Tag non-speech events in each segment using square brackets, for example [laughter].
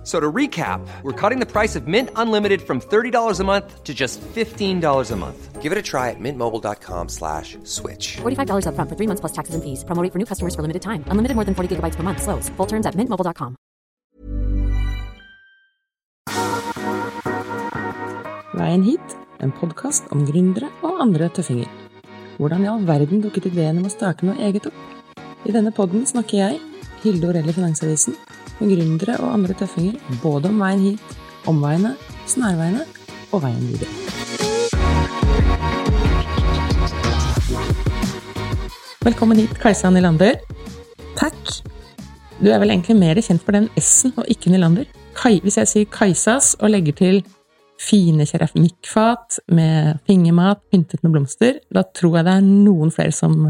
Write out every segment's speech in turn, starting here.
F- So to recap, we're cutting the price of Mint Unlimited from $30 a month to just $15 a month. Give it a try at mintmobile.com slash switch. $45 upfront for three months plus taxes and fees. Promo rate for new customers for limited time. Unlimited more than 40 gigabytes per month. Slows. Full terms at mintmobile.com. Veien hit, en podkast om gründere og andre tøffinger. Hvordan i all verden dukket ideen om å starte noe eget opp? I denne podden snakker jeg, Hilde Orell Finansavisen, med gründere og andre tøffinger både om veien hit, omveiene, snarveiene og veien videre. Velkommen hit, Kajsa Nylander. Takk. Du er vel egentlig mer kjent for den S-en og ikke Nylander? Kai, hvis jeg sier Kajsas og legger til fine keramikkfat med fingermat pyntet med blomster, da tror jeg det er noen flere som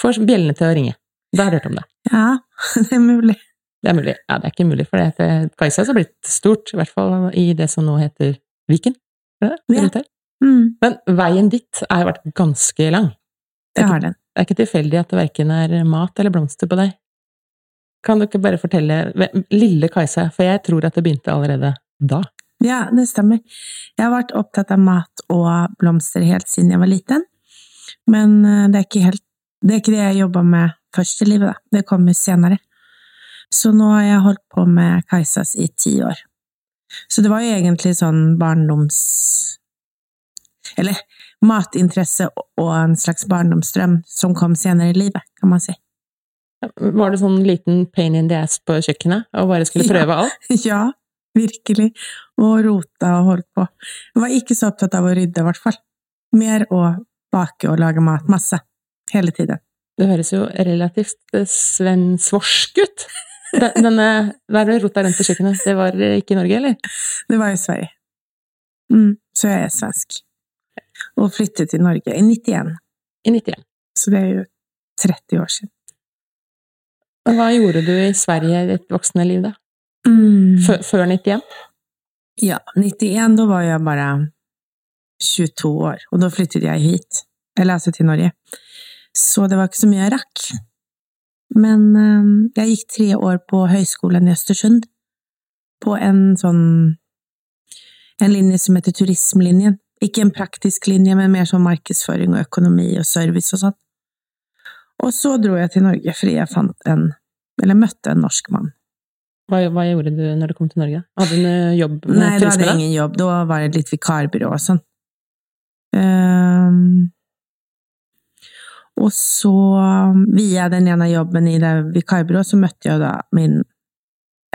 får bjellene til å ringe. Da har jeg hørt om det. Ja, [laughs] det er mulig. Det er mulig. Ja, det er ikke mulig, for det heter Kajsas har blitt stort, i hvert fall i det som nå heter Viken. Det det? Ja. Mm, Men veien dit har vært ganske lang. det har den. Det er ikke tilfeldig at det verken er mat eller blomster på deg. Kan du ikke bare fortelle Lille Kajsa, for jeg tror at det begynte allerede da. Ja, det stemmer. Jeg har vært opptatt av mat og blomster helt siden jeg var liten, men eh, det er ikke helt det er ikke det jeg jobba med først i livet, da. Det kommer senere. Så nå har jeg holdt på med Kajsas i ti år. Så det var jo egentlig sånn barndoms... Eller matinteresse og en slags barndomsdrøm som kom senere i livet, kan man si. Var det sånn liten pain in the ass på kjøkkenet, og bare skulle Ja. prøve alt? [laughs] Ja, virkelig. Og rota og holdt på. Jeg var ikke så opptatt av å rydde, i hvert fall. Mer å bake og lage mat. Masse. Hele tiden. Det høres jo relativt eh, svensvorsk ut. [laughs] Den- Denne, rota rundt på kjøkkenet, det var ikke i Norge, eller? Det var i Sverige. Mm, så jeg er svensk. Og flyttet til Norge i 91. I 91. Så det er jo 30 år siden. Og Hva gjorde du i Sverige i ditt voksne liv, da? Mm. Før, før 91? Ja, 91, da var jeg bare 22 år, og da flyttet jeg hit. Eller altså til Norge. Så det var ikke så mye jeg rakk. Men eh, jeg gikk tre år på høyskolen i Østersund, på en sånn en linje som heter Turismlinjen. Ikke en praktisk linje, men mer sånn markedsføring og økonomi og service og sånn. Og så dro jeg til Norge fordi jeg fant en, eller møtte en norsk mann. Hva, hva gjorde du når du kom til Norge? Hadde du en jobb med Nei, da hadde jeg ingen jobb. Da var det litt vikarbyrå og sånn. Ehm, og så, via den ene jobben i det vikarbyrået, så møtte jeg da min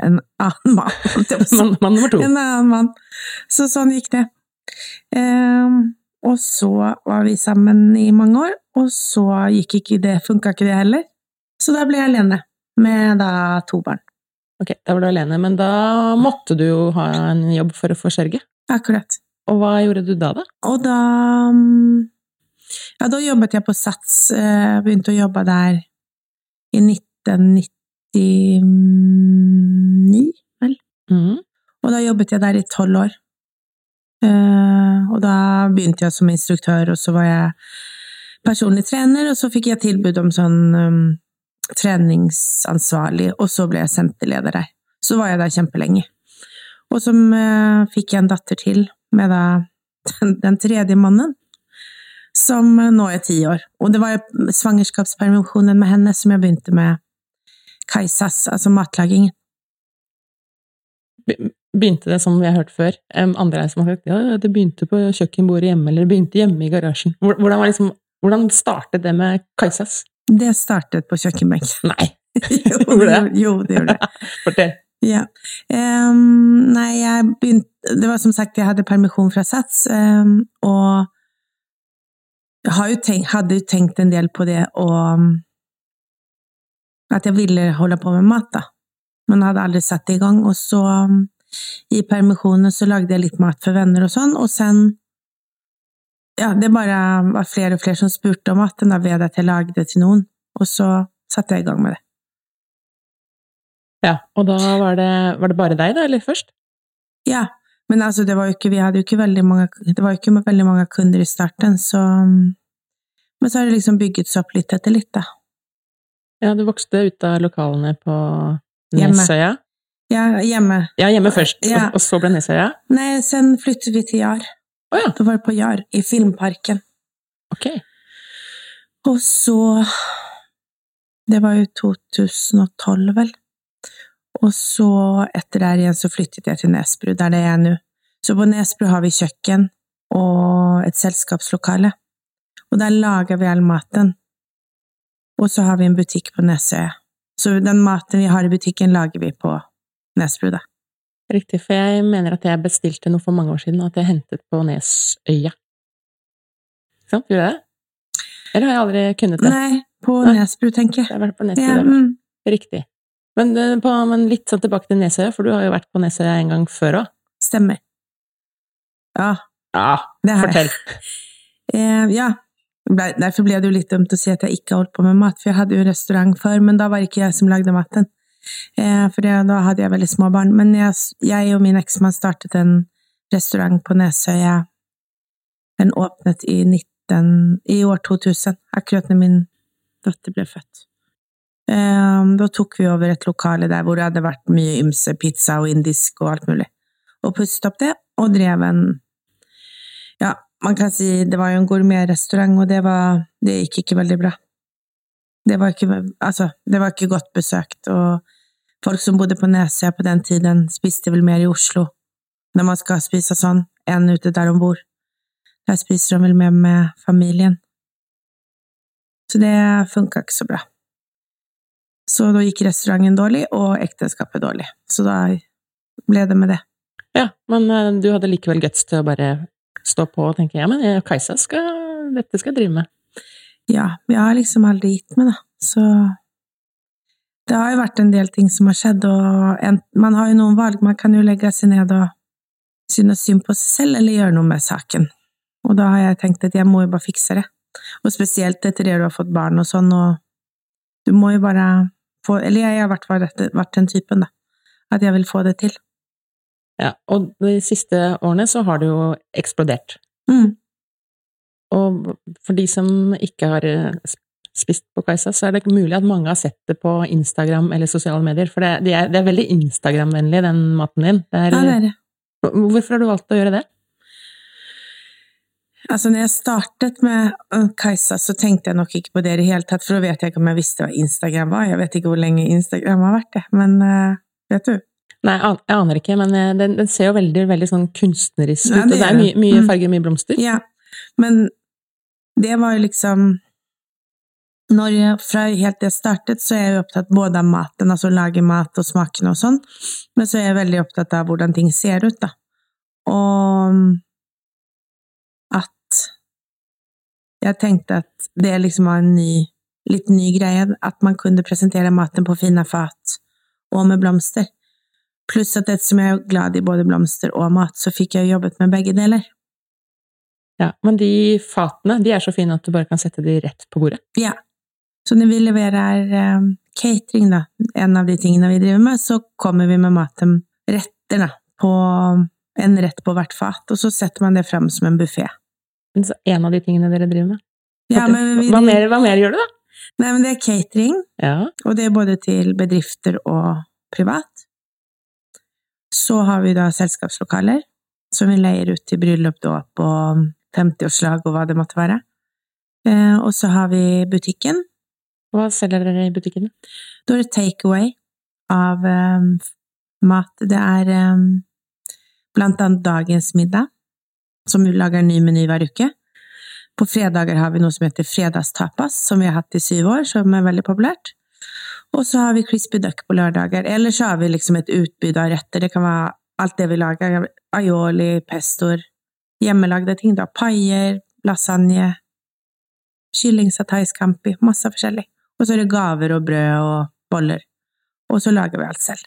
en annen mann. [laughs] Mann mann nummer to. En annen mann. Så sånn gikk det. Um, og så var vi sammen i mange år, og så gikk ikke det, funka ikke det heller. Så da ble jeg alene, med da to barn. Ok, da var du alene, men da måtte du jo ha en jobb for å forsørge. Akkurat. Og hva gjorde du da, da? Og da mm, Ja, da jobbet jeg på Sats. eh, Begynte å jobbe der i 1999, vel. Mm. Og da jobbet jeg der i tolv år. Eh, Og da begynte jeg som instruktør, og så var jeg personlig trener, og så fikk jeg tilbud om sånn um, treningsansvarlig, og så ble jeg senterleder der. Så var jeg der kjempelenge. Og så eh, fikk jeg en datter til med da [laughs] den, den tredje mannen, som eh, nå er ti år. Og det var svangerskapspermisjonen med henne som jeg begynte med Kajsas, altså matlagingen. Begynte det som vi har hørt før? Andre som har sagt ja, det begynte på kjøkkenbordet hjemme, eller det begynte hjemme i garasjen. Hvordan, var liksom, hvordan startet det med Kajsas? Det startet på kjøkkenbenken. [laughs] Nei, [laughs] jo, [laughs] det? jo, det gjorde det. fortell. Ja. Um, nei, jeg begynte Det var som sagt, jeg hadde permisjon fra Sats, um, og jeg tenkt, hadde jo tenkt en del på det og At jeg ville holde på med mat, da. Men hadde aldri satt det i gang. Og så, i permisjonen, så lagde jeg litt mat for venner og sånn, og sen Ja, det bare var flere og flere som spurte om maten, da ved at jeg lagde til noen, og så satte jeg i gang med det. Ja, og da var det, var det bare deg, da, eller først? Ja, men altså, det var jo ikke, vi hadde jo ikke veldig mange, det var jo ikke veldig mange kunder i starten, så Men så har det liksom bygget seg opp litt etter litt, da. Ja, du vokste ut av lokalene på. Nesøya? Ja, hjemme. Ja, hjemme først, Ja. og, og så ble Nesøya? Nei, sen flyttet vi til Jar. Oh, ja, Da var det på Jar, i Filmparken. ok. Og så Det var jo 2012, vel. Og så, etter der igjen, så flyttet jeg til Nesbru, der det er jeg nå. Så på Nesbru har vi kjøkken og et selskapslokale. Og der lager vi all maten. Og så har vi en butikk på Nesøya. Så den maten vi har i butikken, lager vi på Nesbru, da. Riktig, for jeg mener at jeg bestilte noe for mange år siden, og at jeg hentet på Nesøya. Ikke sant, gjorde jeg det? Eller har jeg aldri kunnet det? Nei, på Nesbru, tenker Jeg Det har vært på Nesbru, Ja, mm, Riktig. Men, eh, på, men litt sånn tilbake til Nesøya, for du har jo vært på Nesøya en gang før òg. stemmer. Ja, Ja, det fortell. [laughs] Eh, ja, Ble- derfor ble det jo litt dumt å si at jeg ikke har holdt på med mat, for jeg hadde jo restaurant før, men da var det ikke jeg som lagde maten. Eh, for det, da hadde jeg veldig små barn. Men jeg, jeg og min eksmann startet en restaurant på Nesøya. Den åpnet i, 19, i år 2000, akkurat når min datter ble født. Eh, da tok vi over et lokale der hvor det hadde vært mye ymse, pizza og indisk og alt mulig. Og pusset opp det, og drev en ja, man kan si det var jo en gourmetrestaurant, og det var Det gikk ikke veldig bra. Det var ikke Altså, det var ikke godt besøkt, og folk som bodde på Nesøya på den tiden, spiste vel mer i Oslo når man skal spise sånn, enn ute der de bor. Der spiser de vel mer med familien. Så det funka ikke så bra. Så da gikk restauranten dårlig, og ekteskapet dårlig. Så da ble det med det. Ja, men eh, du hadde likevel guts til å bare stå på og tenke ja, men Kajsa skal Dette skal jeg drive med. Ja, jeg har liksom aldri gitt meg, da. Så det har jo vært en del ting som har skjedd, og en, man har jo noen valg. Man kan jo legge seg ned og synes synd på seg selv, eller gjøre noe med saken. Og da har jeg tenkt at jeg må jo bare fikse det. Og spesielt etter det du har fått barn og sånn, og du må jo bare få Eller jeg har i hvert fall vært- den typen, da. At jeg vil få det til. Ja, og de siste årene så har det jo eksplodert. Mm. Og for de som ikke har eh, spist på Kajsa, så er det mulig at mange har sett det på Instagram eller sosiale medier, for det, det, er, det er veldig Instagram-vennlig, den maten din. Det er, Ja, det er det. Hvorfor har du valgt å gjøre det? Altså, når jeg startet med Kajsa, så tenkte jeg nok ikke på det i det hele tatt, for da vet jeg ikke om jeg visste hva Instagram var. Jeg vet ikke hvor lenge Instagram har vært det, men uh, vet du? Nei, jeg aner ikke, men eh, den, den ser jo veldig, veldig sånn kunstnerisk Ja, ut, og det det er mye, det. mye Mm. farger, mye blomster. Ja, men det var jo liksom når jeg, Fra helt jeg startet, så er jeg jo opptatt både av maten, altså å lage mat og smakene og sånn, men så er jeg veldig opptatt av hvordan ting ser ut, da. Og at jeg tenkte at det liksom var en ny, litt ny greie, at man kunne presentere maten på fine fat og med blomster. Pluss at ettersom jeg er glad i både blomster og mat, så fikk jeg jobbet med begge deler. Ja, men de fatene, de er så fine at du bare kan sette de rett på bordet. Ja. Så når vi leverer eh, catering, da, en av de tingene vi driver med, så kommer vi med maten retter, da, på en rett på hvert fat, og så setter man det fram som en buffé. En av de tingene dere driver med. Ja, men vi, hva, mer, hva mer gjør du, da? Nei, men det er catering, Ja, og det er både til bedrifter og privat. Så har vi da selskapslokaler, som vi leier ut til bryllup, dåp og 50-årslag og hva det måtte være. Eh, og så har vi butikken, hva selger dere i butikken? Da er det takeaway av um, mat. Det er um, blant annet dagens middag, som vi lager en ny meny hver uke. På fredager har vi noe som heter fredagstapas, som vi har hatt i syv år, som er veldig populært. Og så har vi crispy duck på lørdager. Eller så har vi liksom et utbud av retter. Det kan være alt det vi lager. Aioli, pestoer, hjemmelagde ting, da. Paier, lasagne, kylling, satai scampi, masse forskjellig. Og så er det gaver og brød og boller. Og så lager vi alt selv.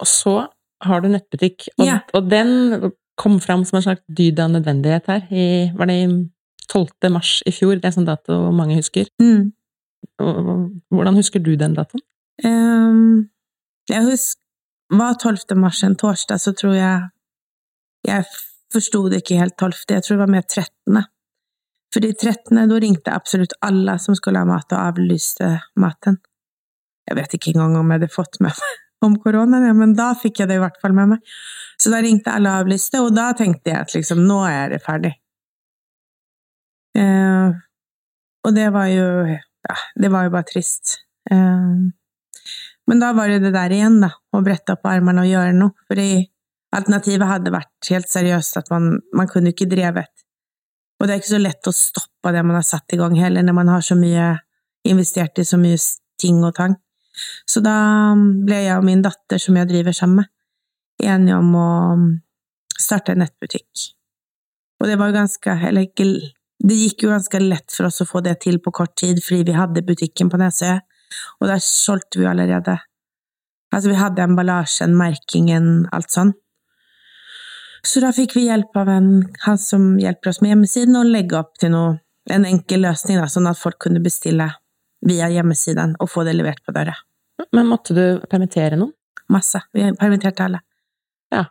Og så har du nettbutikk, og, Ja. og den kom fram som en slags dyd av nødvendighet her. I, var det i 12. mars i fjor? Det er sånn dato mange husker. Mm. Hvordan husker du den datoen? Um, Jeg husker, var 12. mars en torsdag, så tror jeg Jeg forsto det ikke helt 12., jeg tror det var mer 13. Fordi 13. da ringte absolutt alle som skulle ha mat, og avlyste maten. Jeg vet ikke engang om jeg hadde fått med meg om koronaen, ja, men da fikk jeg det i hvert fall med meg. Så da ringte alle og avlyste, og da tenkte jeg at liksom, nå er det ferdig. Eh, og det var jo Ja, det var jo bare trist. Eh, men da var det det der igjen, da, å brette opp armene og gjøre noe. Fordi alternativet hadde vært helt seriøst at man, man kunne ikke drevet. Og det er ikke så lett å stoppe det man har satt i gang heller, når man har så mye investert i så mye ting og tang. Så da ble jeg og min datter, som jeg driver sammen med, enige om å starte en nettbutikk. Og det var ganske Eller ikke Det gikk jo ganske lett for oss å få det til på kort tid, fordi vi hadde butikken på Nesøy, og der solgte vi allerede. Altså, vi hadde emballasjen, merkingen, alt sånn. Så da fikk vi hjelp av en, han som hjelper oss med hjemmesiden, å legge opp til noe, en enkel løsning, da, sånn at folk kunne bestille via hjemmesiden og få det levert på døra. Men måtte du permittere noen? Masse. Vi permitterte alle. Ja.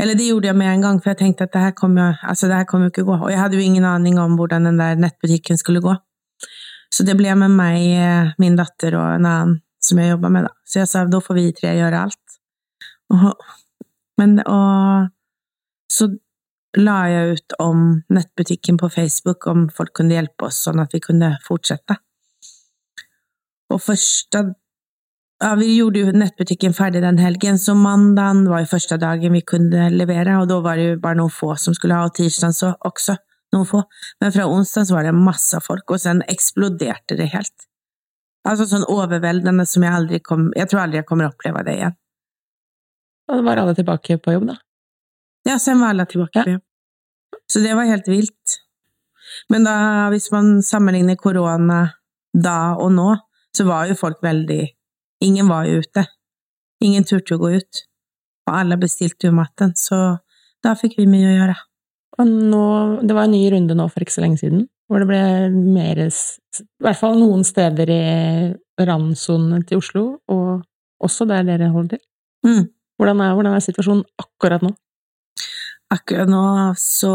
Eller det gjorde jeg med en gang, for jeg tenkte at det her kommer jo altså det her kom jo ikke gå. Og jeg hadde jo ingen aning om hvordan den der nettbutikken skulle gå. Så det ble med meg, eh, min datter og en annen som jeg jobba med, da. Så jeg sa da får vi tre gjøre alt. Og, men, og så la jeg ut om nettbutikken på Facebook, om folk kunne hjelpe oss sånn at vi kunne fortsette. Og första ja, Vi gjorde jo nettbutikken ferdig den helgen, så mandagen var jo første dagen vi kunne levere, og da var det jo bare noen få som skulle ha, og så også noen få. Men fra onsdag så var det masse folk, og sen eksploderte det helt. Altså sånn overveldende som jeg aldri kom Jeg tror aldri jeg kommer å oppleve det igjen. Og var alle tilbake på jobb, da? Ja, sen var alle tilbake på jobb. Så det var helt vilt. Men da, hvis man sammenligner korona da og nå, så var jo folk veldig Ingen var jo ute. Ingen turte å gå ut. Og alle bestilte jo maten, så da fikk vi mye å gjøre. Og nå, det var en ny runde nå for ikke så lenge siden, hvor det ble mer I hvert fall noen steder i randsonen til Oslo, og også der dere holder til. Mm. Hvordan, er, hvordan er situasjonen akkurat nå? Akkurat nå så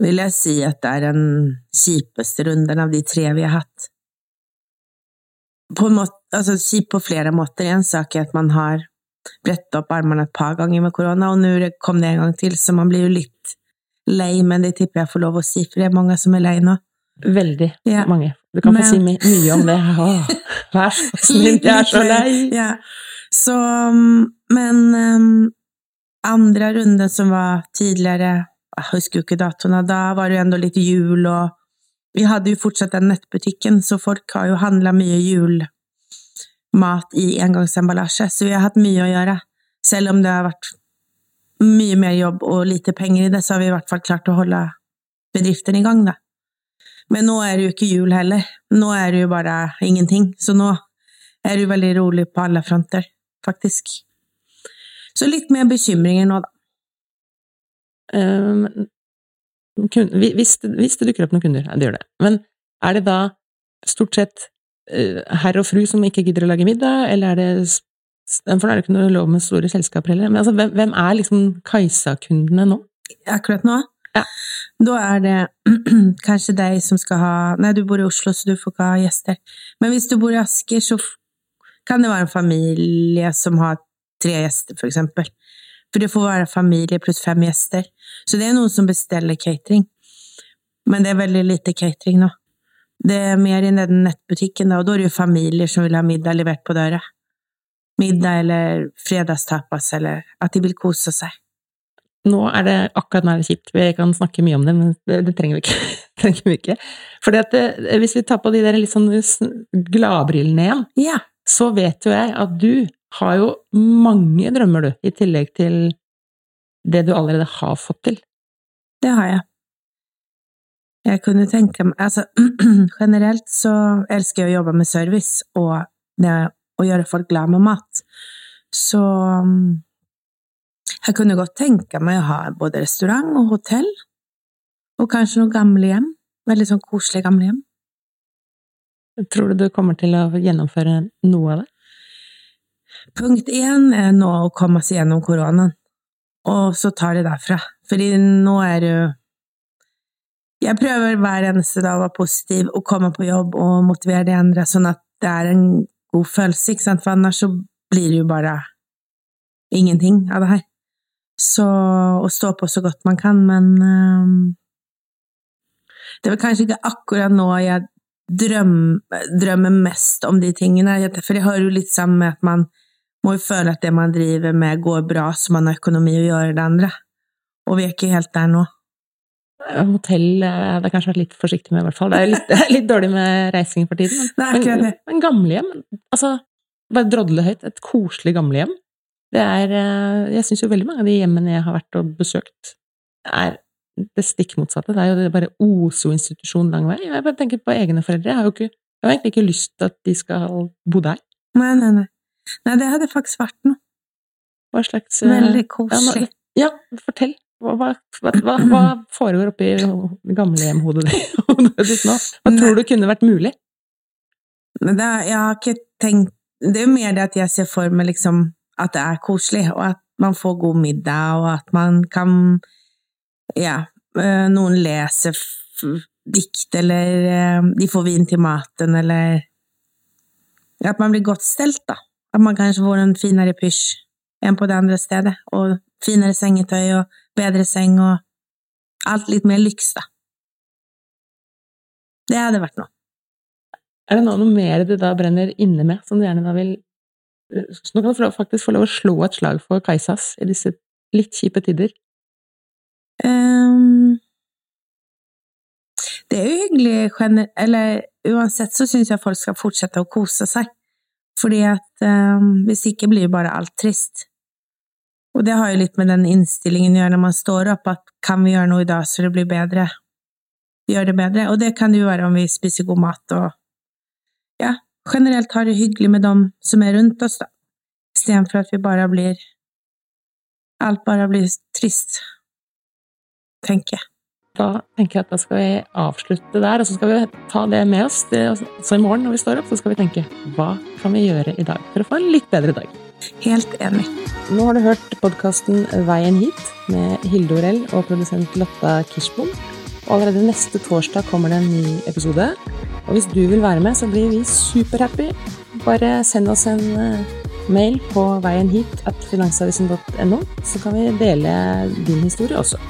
Vil jeg si at det er den kjipeste runden av de tre vi har hatt. På en måte, altså kjip på flere måter. En sak er at man har brettet opp armene et par ganger med korona, og nå kom det en gang til, så man blir jo litt lei, men det tipper jeg får lov å si, for det er mange som er lei nå. Veldig Ja. mange. Du kan Men- få si my mye om det. [laughs] Åh, vær så snill, jeg er så lei! Ja. Så, um, men um, andre runde som var tidligere, husker jo ikke datoen, da var det jo enda litt jul, og vi hadde jo fortsatt den nettbutikken, så folk har jo handla mye julmat i engangsemballasje, så vi har hatt mye å gjøre. Selv om det har vært mye mer jobb og lite penger i det, så har vi i hvert fall klart å holde bedriften i gang, da. Men nå er det jo ikke jul heller. Nå er det jo bare ingenting. Så nå er det jo veldig rolig på alle fronter, faktisk. Så litt mer bekymringer nå, da. Kun, hvis, det- dukker opp noen kunder, ja, det gjør det, men er det da stort sett uh, herr og fru som ikke gidder å lage middag, eller er det For da er det ikke noe lov med store selskaper heller. Men altså, hvem, hvem er liksom Kajsa-kundene nå? Akkurat nå, Ja. da er det [clears throat] kanskje deg som skal ha Nei, du bor i Oslo, så du får ikke ha gjester. Men hvis du bor i Asker, så kan det være en familie som har tre gjester, for eksempel. For det får være familie pluss fem gjester. Så det er noen som bestiller catering. Men det er veldig lite catering nå. Det er mer i den nettbutikken, da, og da er det jo familier som vil ha middag levert på døra. Middag eller fredagstapas, eller at de vil kose seg. nå er det akkurat nå er det kjipt, vi kan snakke mye om det, men det, det trenger vi ikke. [laughs] trenger vi ikke. Fordi at hvis vi tar på de der litt sånn gladbrillene igjen, Ja. så vet jo jeg at du har jo mange drømmer, du, i tillegg til det du allerede har fått til. Det har jeg. Jeg kunne tenke meg Altså, [clears throat] generelt så elsker jeg å jobbe med service og det å gjøre folk glad med mat. Så jeg kunne godt tenke meg å ha både restaurant og hotell, og kanskje noen gamlehjem. Veldig sånn koselig gamlehjem. Tror du du kommer til å gjennomføre noe av det? Punkt én er nå å komme seg gjennom koronaen, og så tar det derfra. Fordi nå er det jo Jeg prøver hver eneste dag å være positiv og komme på jobb og motivere de andre, sånn at det er en god følelse, ikke sant, for ellers så blir det jo bare ingenting av det her. Så å stå på så godt man kan, men um, det vel kanskje ikke akkurat nå jeg drømmer, drømmer mest om de tingene, for det hører jo litt sammen med at man må jo føle at det man driver med går bra, så man har økonomi å gjøre det andre. Og vi er ikke helt der nå. Hotell eh, det er kanskje vært litt forsiktig med, i hvert fall. Det er litt, [laughs] litt dårlig med reising for tiden. Men, Men, men gamlehjem, altså bare drodle høyt, et koselig gamlehjem. Det er eh, Jeg syns jo veldig mange av de hjemmene jeg har vært og besøkt, er det stikk motsatte. Det er jo det bare OSO-institusjon lang vei. Jeg bare tenker på egne foreldre. Jeg har jo ikke jeg har egentlig ikke lyst til at de skal bo der. Nei, nei, nei. Nei, det hadde faktisk vært noe. Hva slags eh, Veldig koselig. Ja, Ja, fortell. Hva, hva, hva, hva foregår oppi gamlehjemhodet [laughs] ditt nå? Hva tror du kunne vært mulig? Det, jeg har ikke tenkt Det er jo mer det at jeg ser for meg liksom at det er koselig, og at man får god middag, og at man kan Ja, øh, noen leser dikt, eller øh, de får vin til maten, eller At man blir godt stelt, da. At man kanskje får en finere pysj enn på det andre stedet, og finere sengetøy og bedre seng og alt litt mer lyks, da. Det hadde vært noe. Er det noe mer du da brenner inne med, som du gjerne da vil Så nå kan du faktisk få lov å slå et slag for Kajsas i disse litt kjipe tider. Um, det er jo hyggelig Eller uansett så syns jeg folk skal fortsette å kose seg. Fordi at eh, hvis ikke blir jo bare alt trist. Og det har jo litt med den innstillingen å gjøre når man står opp, at kan vi gjøre noe i dag så det blir bedre? Gjør det bedre. Og det kan det jo være om vi spiser god mat og ja, generelt har det hyggelig med dem som er rundt oss, da. Istedenfor at vi bare blir Alt bare blir trist tenker jeg. Da tenker jeg at da skal vi avslutte der, og så skal vi ta det med oss. Det, så i morgen når vi står opp, så skal vi tenke hva kan vi gjøre i dag for å få en litt bedre dag? Helt enig. Nå har du hørt podkasten Veien hit med Hilde Orell og produsent Lotta Kirschbom. Allerede neste torsdag kommer det en ny episode. Og hvis du vil være med, så blir vi superhappy. Bare send oss en eh, mail på veien hit at finansavisen.no, så kan vi dele din historie også.